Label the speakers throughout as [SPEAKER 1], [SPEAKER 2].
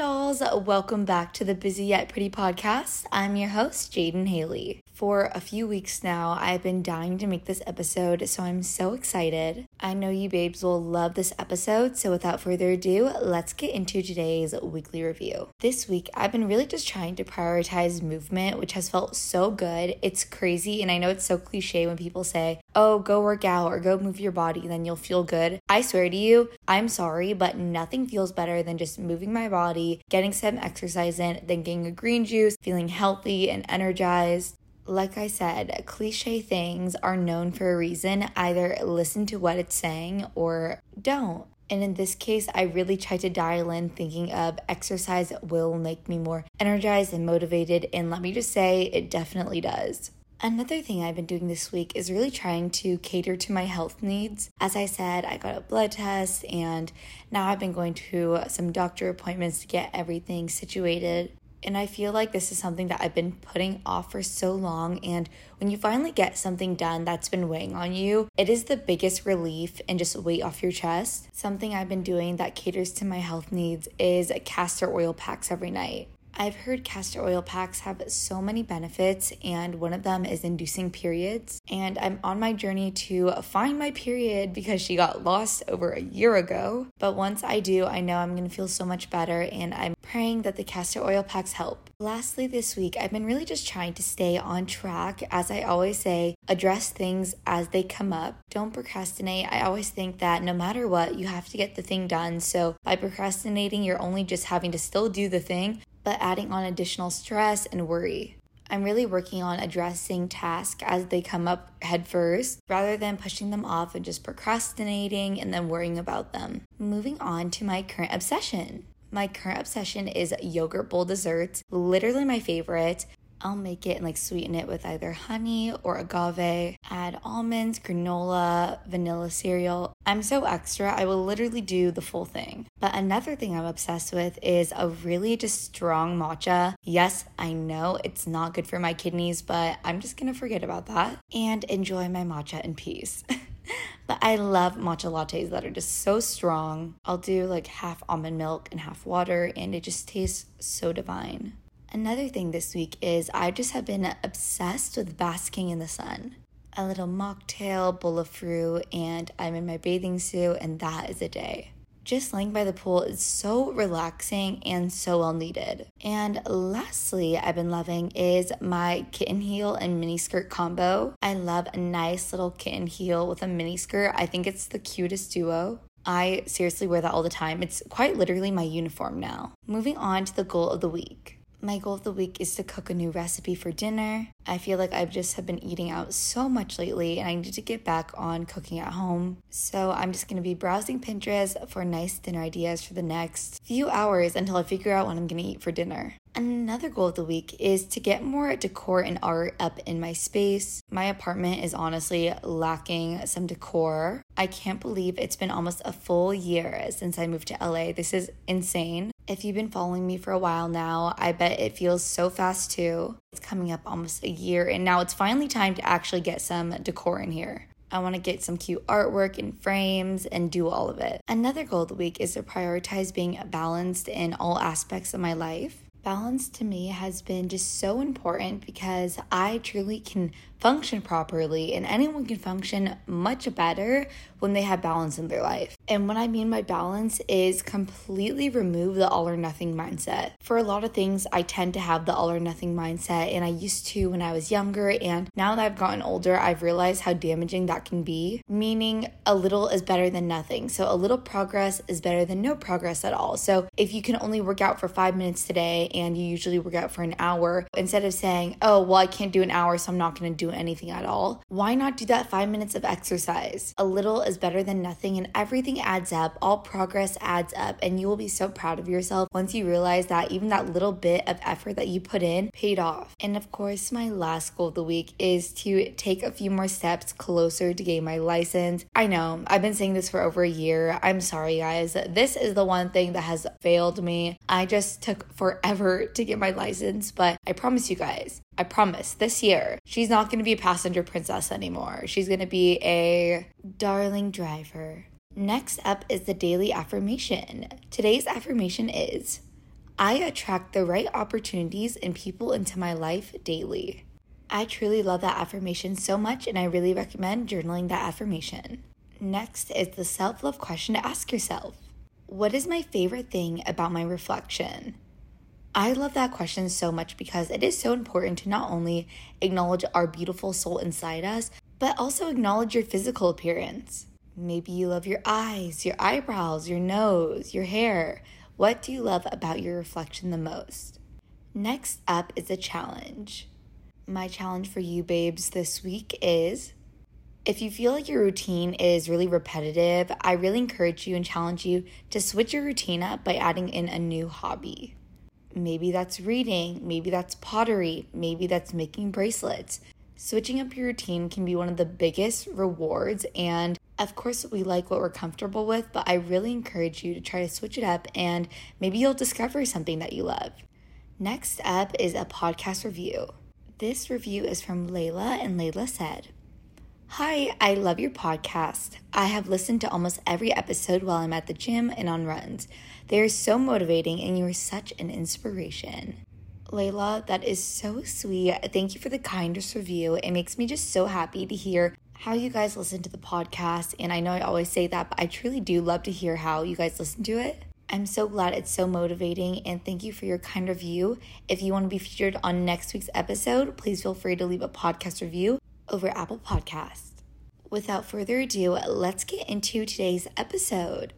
[SPEAKER 1] dolls. Welcome back to the Busy Yet Pretty podcast. I'm your host, Jadyn Hailey. For a few weeks now, I've been dying to make this episode, so I'm so excited. I know you babes will love this episode, so without further ado, let's get into today's weekly review. This week, I've been really just trying to prioritize movement, which has felt so good. It's crazy, and I know it's so cliche when people say, oh, go work out or go move your body, then you'll feel good. I swear to you, I'm sorry, but nothing feels better than just moving my body, getting some exercise in, then getting a green juice, feeling healthy and energized like I said, cliche things are known for a reason. Either listen to what it's saying or don't. And in this case, I really tried to dial in thinking of exercise will make me more energized and motivated. And let me just say, it definitely does. Another thing I've been doing this week is really trying to cater to my health needs. As I said, I got a blood test and now I've been going to some doctor appointments to get everything situated. And I feel like this is something that I've been putting off for so long. And when you finally get something done that's been weighing on you, it is the biggest relief and just weight off your chest. Something I've been doing that caters to my health needs is castor oil packs every night. I've heard castor oil packs have so many benefits, and one of them is inducing periods. And I'm on my journey to find my period because she got lost over a year ago. But once I do, I know I'm gonna feel so much better, and I'm praying that the castor oil packs help. Lastly, this week, I've been really just trying to stay on track. As I always say, address things as they come up. Don't procrastinate. I always think that no matter what, you have to get the thing done. So by procrastinating, you're only just having to still do the thing, but adding on additional stress and worry. I'm really working on addressing tasks as they come up head first rather than pushing them off and just procrastinating and then worrying about them. Moving on to my current obsession. My current obsession is yogurt bowl desserts, literally my favorite. I'll make it and like sweeten it with either honey or agave, add almonds, granola, vanilla cereal. I'm so extra, I will literally do the full thing. But another thing I'm obsessed with is a really just strong matcha. Yes, I know it's not good for my kidneys, but I'm just gonna forget about that and enjoy my matcha in peace. but I love matcha lattes that are just so strong. I'll do like half almond milk and half water, and it just tastes so divine. Another thing this week is I just have been obsessed with basking in the sun. A little mocktail, bowl of fruit, and I'm in my bathing suit, and that is a day. Just laying by the pool is so relaxing and so well needed. And lastly, I've been loving is my kitten heel and mini skirt combo. I love a nice little kitten heel with a mini skirt. I think it's the cutest duo. I seriously wear that all the time. It's quite literally my uniform now. Moving on to the goal of the week. My goal of the week is to cook a new recipe for dinner. I feel like I've just have been eating out so much lately and I need to get back on cooking at home. So I'm just to be browsing Pinterest for nice dinner ideas for the next few hours until I figure out what I'm to eat for dinner. Another goal of the week is to get more decor and art up in my space. My apartment is honestly lacking some decor. I can't believe it's been almost a full year since I moved to LA. This is insane. If you've been following me for a while now, I bet it feels so fast too. It's coming up almost a year, and now it's finally time to actually get some decor in here. I want to get some cute artwork and frames and do all of it. Another goal of the week is to prioritize being balanced in all aspects of my life. Balance to me has been just so important because I truly can function properly, and anyone can function much better when they have balance in their life. And what I mean by balance is completely remove the all or nothing mindset. For a lot of things, I tend to have the all or nothing mindset, and I used to when I was younger. And now that I've gotten older, I've realized how damaging that can be, meaning a little is better than nothing. So a little progress is better than no progress at all. So if you can only work out for five minutes today and you usually work out for an hour, instead of saying, oh, well, I can't do an hour, so I'm not going to do anything at all. Why not do that five minutes of exercise? A little is better than nothing, and everything adds up. All progress adds up, and you will be so proud of yourself once you realize that even that little bit of effort that you put in paid off. And of course, my last goal of the week is to take a few more steps closer to getting my license. I know I've been saying this for over a year. I'm sorry, guys. This is the one thing that has failed me. I just took forever to get my license, but I promise you guys, I promise this year, she's not going to be a passenger princess anymore. She's going to be a darling driver. Next up is the daily affirmation. Today's affirmation is I attract the right opportunities and people into my life daily. I truly love that affirmation so much, and I really recommend journaling that affirmation. Next is the self love question to ask yourself What is my favorite thing about my reflection? I love that question so much because it is so important to not only acknowledge our beautiful soul inside us, but also acknowledge your physical appearance. Maybe you love your eyes, your eyebrows, your nose, your hair. What do you love about your reflection the most? Next up is a challenge. My challenge for you, babes, this week is if you feel like your routine is really repetitive, I really encourage you and challenge you to switch your routine up by adding in a new hobby. Maybe that's reading, maybe that's pottery, maybe that's making bracelets. Switching up your routine can be one of the biggest rewards. And of course, we like what we're comfortable with, but I really encourage you to try to switch it up and maybe you'll discover something that you love. Next up is a podcast review. This review is from Layla, and Layla said, Hi, I love your podcast. I have listened to almost every episode while I'm at the gym and on runs. They are so motivating, and you are such an inspiration. Layla, that is so sweet. Thank you for the kindest review. It makes me just so happy to hear how you guys listen to the podcast. And I know I always say that, but I truly do love to hear how you guys listen to it. I'm so glad it's so motivating and thank you for your kind review. If you want to be featured on next week's episode, please feel free to leave a podcast review over Apple Podcast. Without further ado, let's get into today's episode.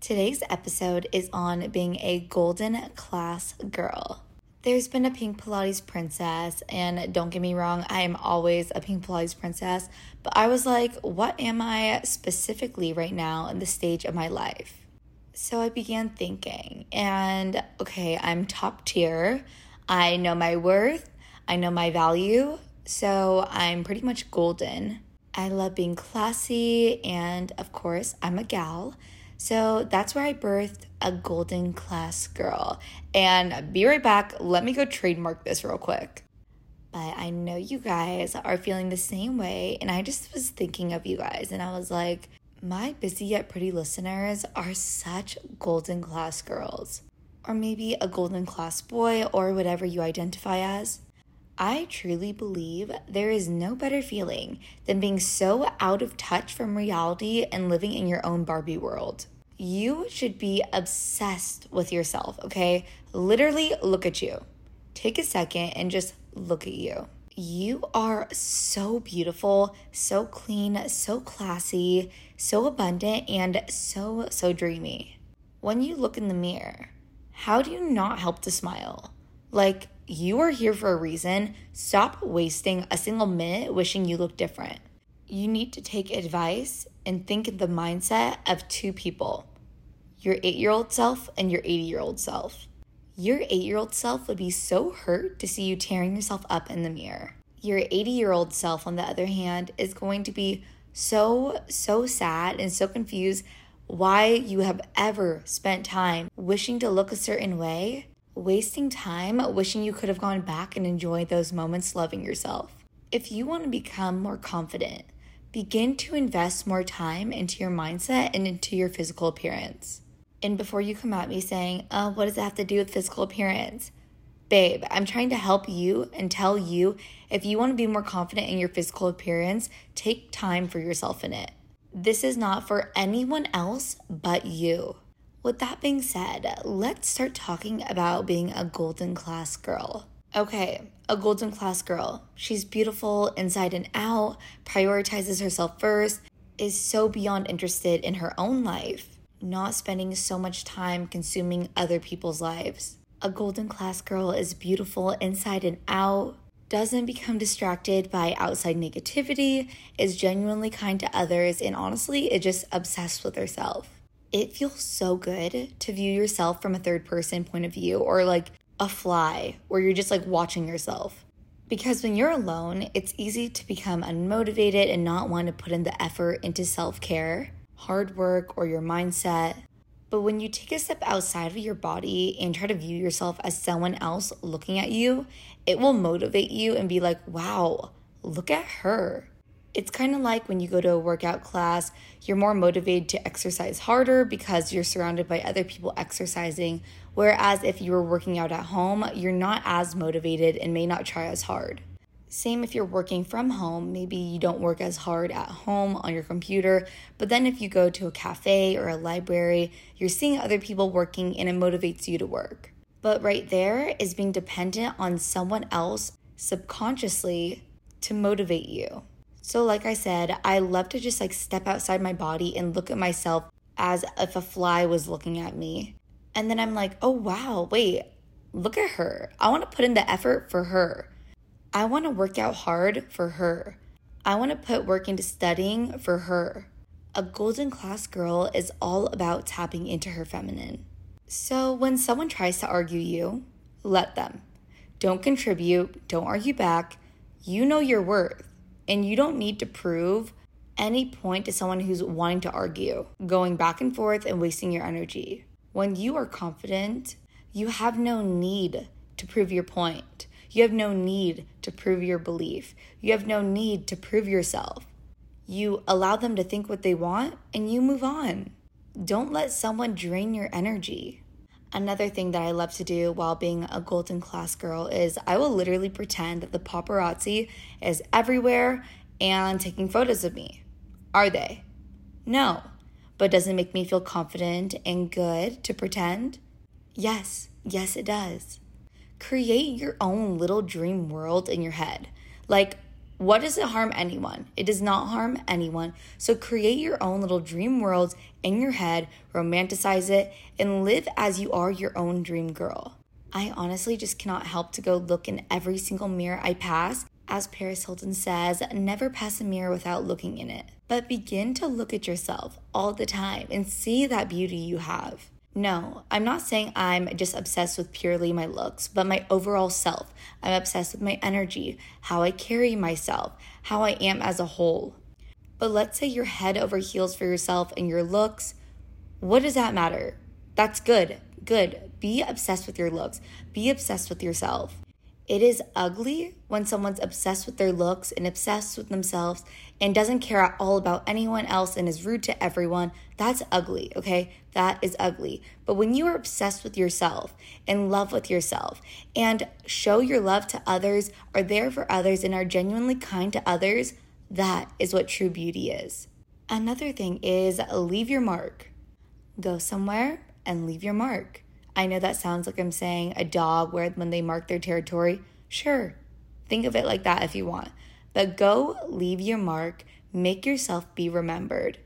[SPEAKER 1] Today's episode is on being a golden class girl. There's been a pink Pilates princess, and don't get me wrong, I am always a pink Pilates princess, but I was like, what am I specifically right now in the stage of my life? So I began thinking, and okay, I'm top tier. I know my worth, I know my value, so I'm pretty much golden. I love being classy, and of course, I'm a gal. So that's where I birthed a golden class girl. And be right back. Let me go trademark this real quick. But I know you guys are feeling the same way. And I just was thinking of you guys, and I was like, my busy yet pretty listeners are such golden class girls. Or maybe a golden class boy, or whatever you identify as. I truly believe there is no better feeling than being so out of touch from reality and living in your own Barbie world. You should be obsessed with yourself, okay? Literally look at you. Take a second and just look at you. You are so beautiful, so clean, so classy, so abundant, and so, so dreamy. When you look in the mirror, how do you not help to smile? Like, you are here for a reason. Stop wasting a single minute wishing you look different. You need to take advice and think in the mindset of two people your eight year old self and your 80 year old self. Your eight year old self would be so hurt to see you tearing yourself up in the mirror. Your 80 year old self, on the other hand, is going to be so, so sad and so confused why you have ever spent time wishing to look a certain way wasting time wishing you could have gone back and enjoyed those moments loving yourself. If you want to become more confident, begin to invest more time into your mindset and into your physical appearance. And before you come at me saying, oh, what does that have to do with physical appearance? Babe, I'm trying to help you and tell you if you want to be more confident in your physical appearance, take time for yourself in it. This is not for anyone else but you. With that being said, let's start talking about being a golden class girl. Okay, a golden class girl. She's beautiful inside and out, prioritizes herself first, is so beyond interested in her own life, not spending so much time consuming other people's lives. A golden class girl is beautiful inside and out, doesn't become distracted by outside negativity, is genuinely kind to others, and honestly, is just obsessed with herself it feels so good to view yourself from a third person point of view or like a fly where you're just like watching yourself. Because when you're alone, it's easy to become unmotivated and not want to put in the effort into self care, hard work, or your mindset. But when you take a step outside of your body and try to view yourself as someone else looking at you, it will motivate you and be like, wow, look at her. It's kind of like when you go to a workout class, you're more motivated to exercise harder because you're surrounded by other people exercising Whereas if you were working out at home, you're not as motivated and may not try as hard. Same if you're working from home, maybe you don't work as hard at home on your computer, but then if you go to a cafe or a library, you're seeing other people working and it motivates you to work. But right there is being dependent on someone else subconsciously to motivate you. So, like I said, I love to just like step outside my body and look at myself as if a fly was looking at me. And then I'm like, oh wow, wait, look at her. I want to put in the effort for her. I want to work out hard for her. I want to put work into studying for her. A golden class girl is all about tapping into her feminine. So when someone tries to argue you, let them. Don't contribute, don't argue back. You know your worth, and you don't need to prove any point to someone who's wanting to argue, going back and forth and wasting your energy. When you are confident, you have no need to prove your point. You have no need to prove your belief. You have no need to prove yourself. You allow them to think what they want and you move on. Don't let someone drain your energy. Another thing that I love to do while being a golden class girl is I will literally pretend that the paparazzi is everywhere and taking photos of me. Are they? No. But does it make me feel confident and good to pretend? Yes, yes, it does. Create your own little dream world in your head. Like, what does it harm anyone? It does not harm anyone. So create your own little dream world in your head, romanticize it, and live as you are your own dream girl. I honestly just cannot help to go look in every single mirror I pass. As Paris Hilton says, never pass a mirror without looking in it. But begin to look at yourself all the time and see that beauty you have. No, I'm not saying I'm just obsessed with purely my looks, but my overall self. I'm obsessed with my energy, how I carry myself, how I am as a whole. But let's say you're head over heels for yourself and your looks. What does that matter? That's good. Good. Be obsessed with your looks. Be obsessed with yourself. It is ugly when someone's obsessed with their looks and obsessed with themselves and doesn't care at all about anyone else and is rude to everyone. That's ugly, okay? That is ugly. But when you are obsessed with yourself, in love with yourself, and show your love to others, are there for others, and are genuinely kind to others, that is what true beauty is. Another thing is leave your mark. Go somewhere and leave your mark. I know that sounds like I'm saying a dog where when they mark their territory. Sure, think of it like that if you want. But go leave your mark, make yourself be remembered.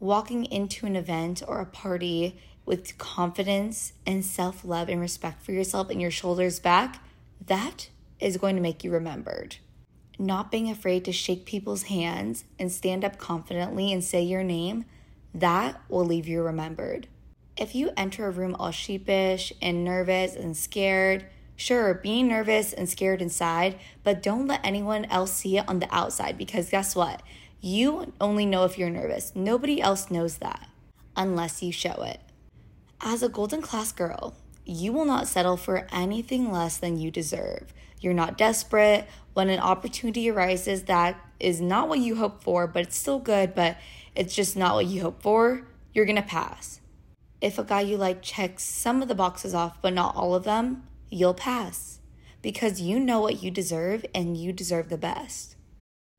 [SPEAKER 1] Walking into an event or a party with confidence and self love and respect for yourself and your shoulders back, that is going to make you remembered. Not being afraid to shake people's hands and stand up confidently and say your name, that will leave you remembered. If you enter a room all sheepish and nervous and scared, sure, be nervous and scared inside, but don't let anyone else see it on the outside because guess what? You only know if you're nervous. Nobody else knows that unless you show it. As a golden class girl, you will not settle for anything less than you deserve. You're not desperate. When an opportunity arises that is not what you hope for, but it's still good, but it's just not what you hope for, you're gonna pass. If a guy you like checks some of the boxes off, but not all of them, you'll pass because you know what you deserve and you deserve the best.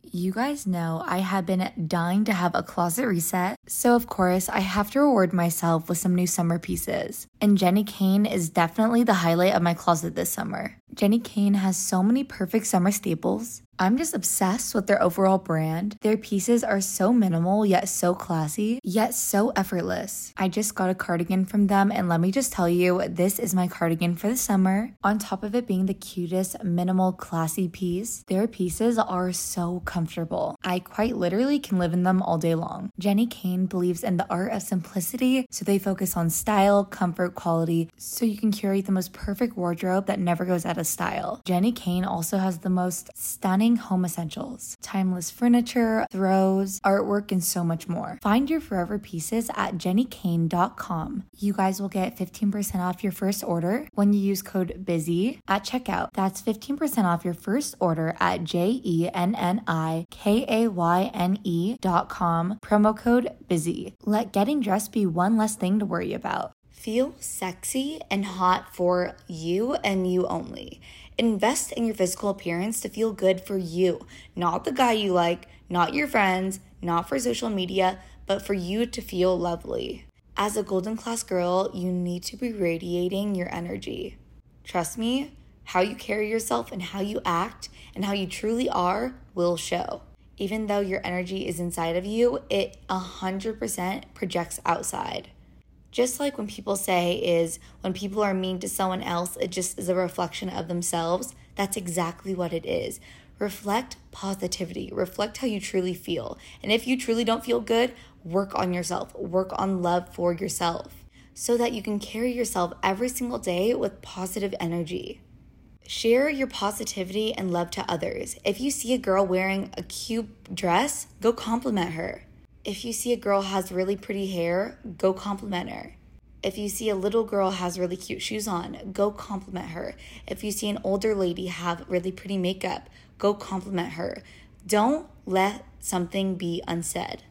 [SPEAKER 1] You guys know I have been dying to have a closet reset, so of course I have to reward myself with some new summer pieces. And Jenni Kayne is definitely the highlight of my closet this summer. Jenni Kayne has so many perfect summer staples. I'm just obsessed with their overall brand. Their pieces are so minimal, yet so classy, yet so effortless. I just got a cardigan from them, and let me just tell you, this is my cardigan for the summer. On top of it being the cutest, minimal, classy piece, their pieces are so comfortable. I quite literally can live in them all day long. Jenni Kayne believes in the art of simplicity, so they focus on style, comfort, quality, so you can curate the most perfect wardrobe that never goes out of style. Jenni Kayne also has the most stunning home essentials, timeless furniture, throws, artwork, and so much more. Find your forever pieces at jennikayne.com. You guys will get 15% off your first order when you use code BUSY at checkout. That's 15% off your first order at J E N N I K A Y N E.com. Promo code BUSY. Let getting dressed be one less thing to worry about. Feel sexy and hot for you and you only. Invest in your physical appearance to feel good for you, not the guy you like, not your friends, not for social media, but for you to feel lovely. As a golden class girl, you need to be radiating your energy. Trust me, how you carry yourself and how you act and how you truly are will show. Even though your energy is inside of you, it 100% projects outside. Just like when people say is when people are mean to someone else, it just is a reflection of themselves. That's exactly what it is. Reflect positivity, reflect how you truly feel. And if you truly don't feel good, work on yourself, work on love for yourself so that you can carry yourself every single day with positive energy. Share your positivity and love to others. If you see a girl wearing a cute dress, go compliment her. If you see a girl has really pretty hair, go compliment her. If you see a little girl has really cute shoes on, go compliment her. If you see an older lady have really pretty makeup, go compliment her. Don't let something be unsaid.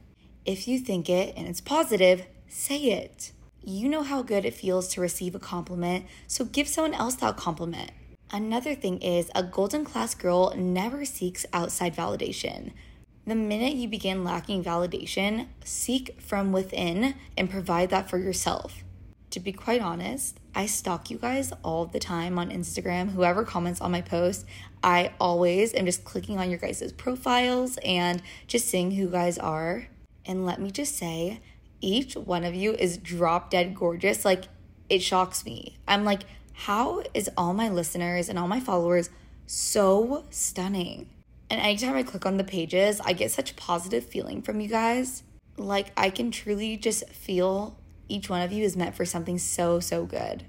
[SPEAKER 1] If you think it and it's positive, say it. You know how good it feels to receive a compliment, so give someone else that compliment. Another thing is a golden class girl never seeks outside validation. The minute you begin lacking validation, seek from within and provide that for yourself. To be quite honest, I stalk you guys all the time on Instagram. Whoever comments on my post, I always am just clicking on your guys' profiles and just seeing who you guys are. And let me just say, each one of you is drop dead gorgeous. Like, it shocks me. I'm like, how is all my listeners and all my followers so stunning? And anytime I click on the pages, I get such positive feeling from you guys. Like I can truly just feel each one of you is meant for something so, so good.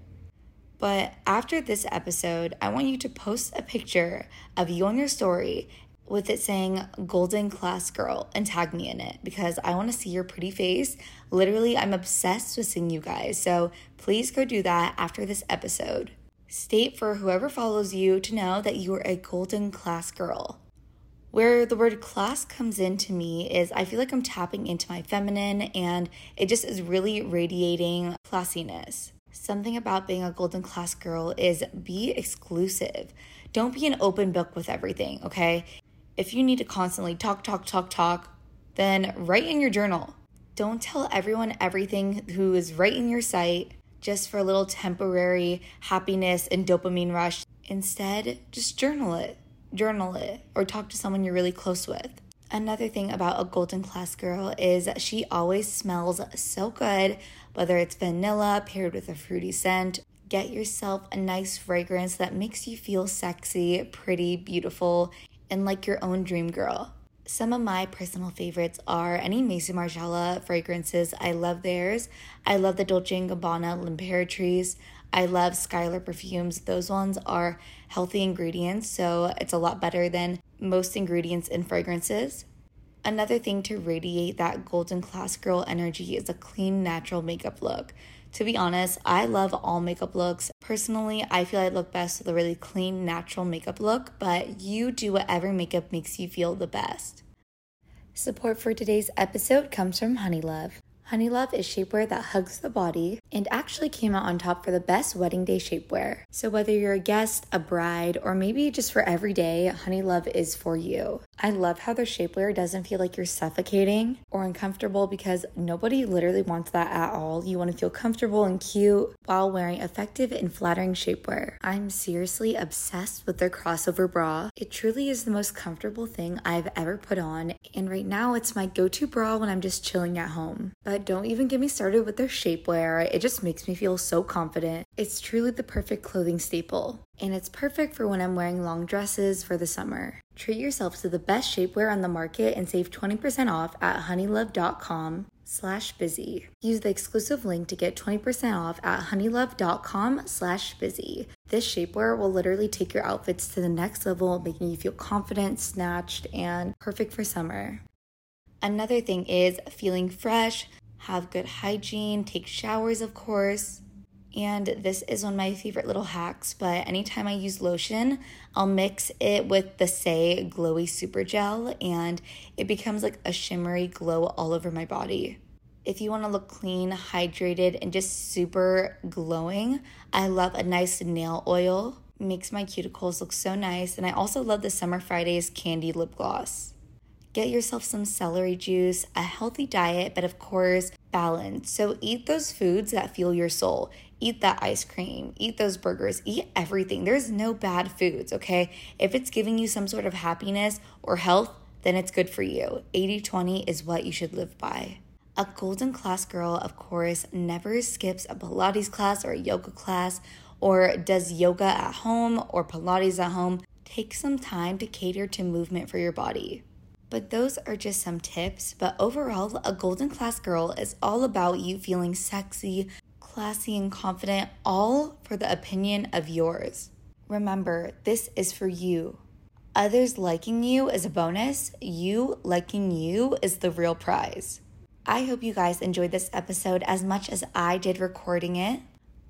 [SPEAKER 1] But after this episode, I want you to post a picture of you on your story with it saying golden class girl and tag me in it because I want to see your pretty face. Literally, I'm obsessed with seeing you guys. So please go do that after this episode. State for whoever follows you to know that you are a golden class girl. Where the word class comes in to me is I feel like I'm tapping into my feminine and it just is really radiating classiness. Something about being a golden class girl is be exclusive. Don't be an open book with everything, okay? If you need to constantly talk, talk, talk, talk, then write in your journal. Don't tell everyone everything who is right in your sight just for a little temporary happiness and dopamine rush. Instead, just journal it journal it, or talk to someone you're really close with. Another thing about a golden class girl is she always smells so good, whether it's vanilla paired with a fruity scent. Get yourself a nice fragrance that makes you feel sexy, pretty, beautiful, and like your own dream girl. Some of my personal favorites are any Maison Margiela fragrances. I love theirs. I love the Dolce & Gabbana trees I love Skylar perfumes. Those ones are healthy ingredients, so it's a lot better than most ingredients in fragrances. Another thing to radiate that golden class girl energy is a clean, natural makeup look. To be honest, I love all makeup looks. Personally, I feel I look best with a really clean, natural makeup look, but you do whatever makeup makes you feel the best. Support for today's episode comes from Honeylove. Honeylove is shapewear that hugs the body and actually came out on top for the best wedding day shapewear. So, whether you're a guest, a bride, or maybe just for every day, Honeylove is for you. I love how their shapewear doesn't feel like you're suffocating or uncomfortable because nobody literally wants that at all. You want to feel comfortable and cute while wearing effective and flattering shapewear. I'm seriously obsessed with their crossover bra. It truly is the most comfortable thing I've ever put on, and right now it's my go to bra when I'm just chilling at home. But don't even get me started with their shapewear, it just makes me feel so confident. It's truly the perfect clothing staple, and it's perfect for when I'm wearing long dresses for the summer. Treat yourself to the best shapewear on the market and save 20% off at honeylove.com slash busy. Use the exclusive link to get 20% off at honeylove.com slash busy. This shapewear will literally take your outfits to the next level, making you feel confident, snatched, and perfect for summer. Another thing is feeling fresh, have good hygiene, take showers, of course. And this is one of my favorite little hacks, but anytime I use lotion, I'll mix it with the Saie Glowy Super Gel and it becomes like a shimmery glow all over my body. If you want to look clean, hydrated, and just super glowing, I love a nice nail oil. Makes my cuticles look so nice. And I also love the Summer Fridays candy lip gloss. Get yourself some celery juice, a healthy diet, but of course, balance. So eat those foods that fuel your soul. Eat that ice cream, eat those burgers, eat everything. There's no bad foods, okay? If it's giving you some sort of happiness or health, then it's good for you. 80 20 is what you should live by. A golden class girl, of course, never skips a Pilates class or a yoga class or does yoga at home or Pilates at home. Take some time to cater to movement for your body. But those are just some tips. But overall, a golden class girl is all about you feeling sexy, classy, and confident, all for the opinion of yours. Remember, this is for you. Others liking you is a bonus, you liking you is the real prize. I hope you guys enjoyed this episode as much as I did recording it.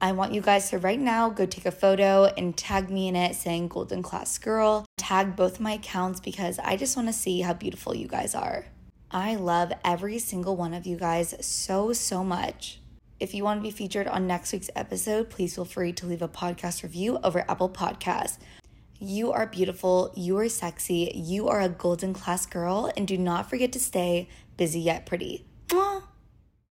[SPEAKER 1] I want you guys to right now go take a photo and tag me in it saying Golden Class Girl. Tag both my accounts because I just want to see how beautiful you guys are. I love every single one of you guys so, so much. If you want to be featured on next week's episode, please feel free to leave a podcast review over Apple Podcasts. You are beautiful, you are sexy, you are a golden class girl, and do not forget to stay busy yet pretty.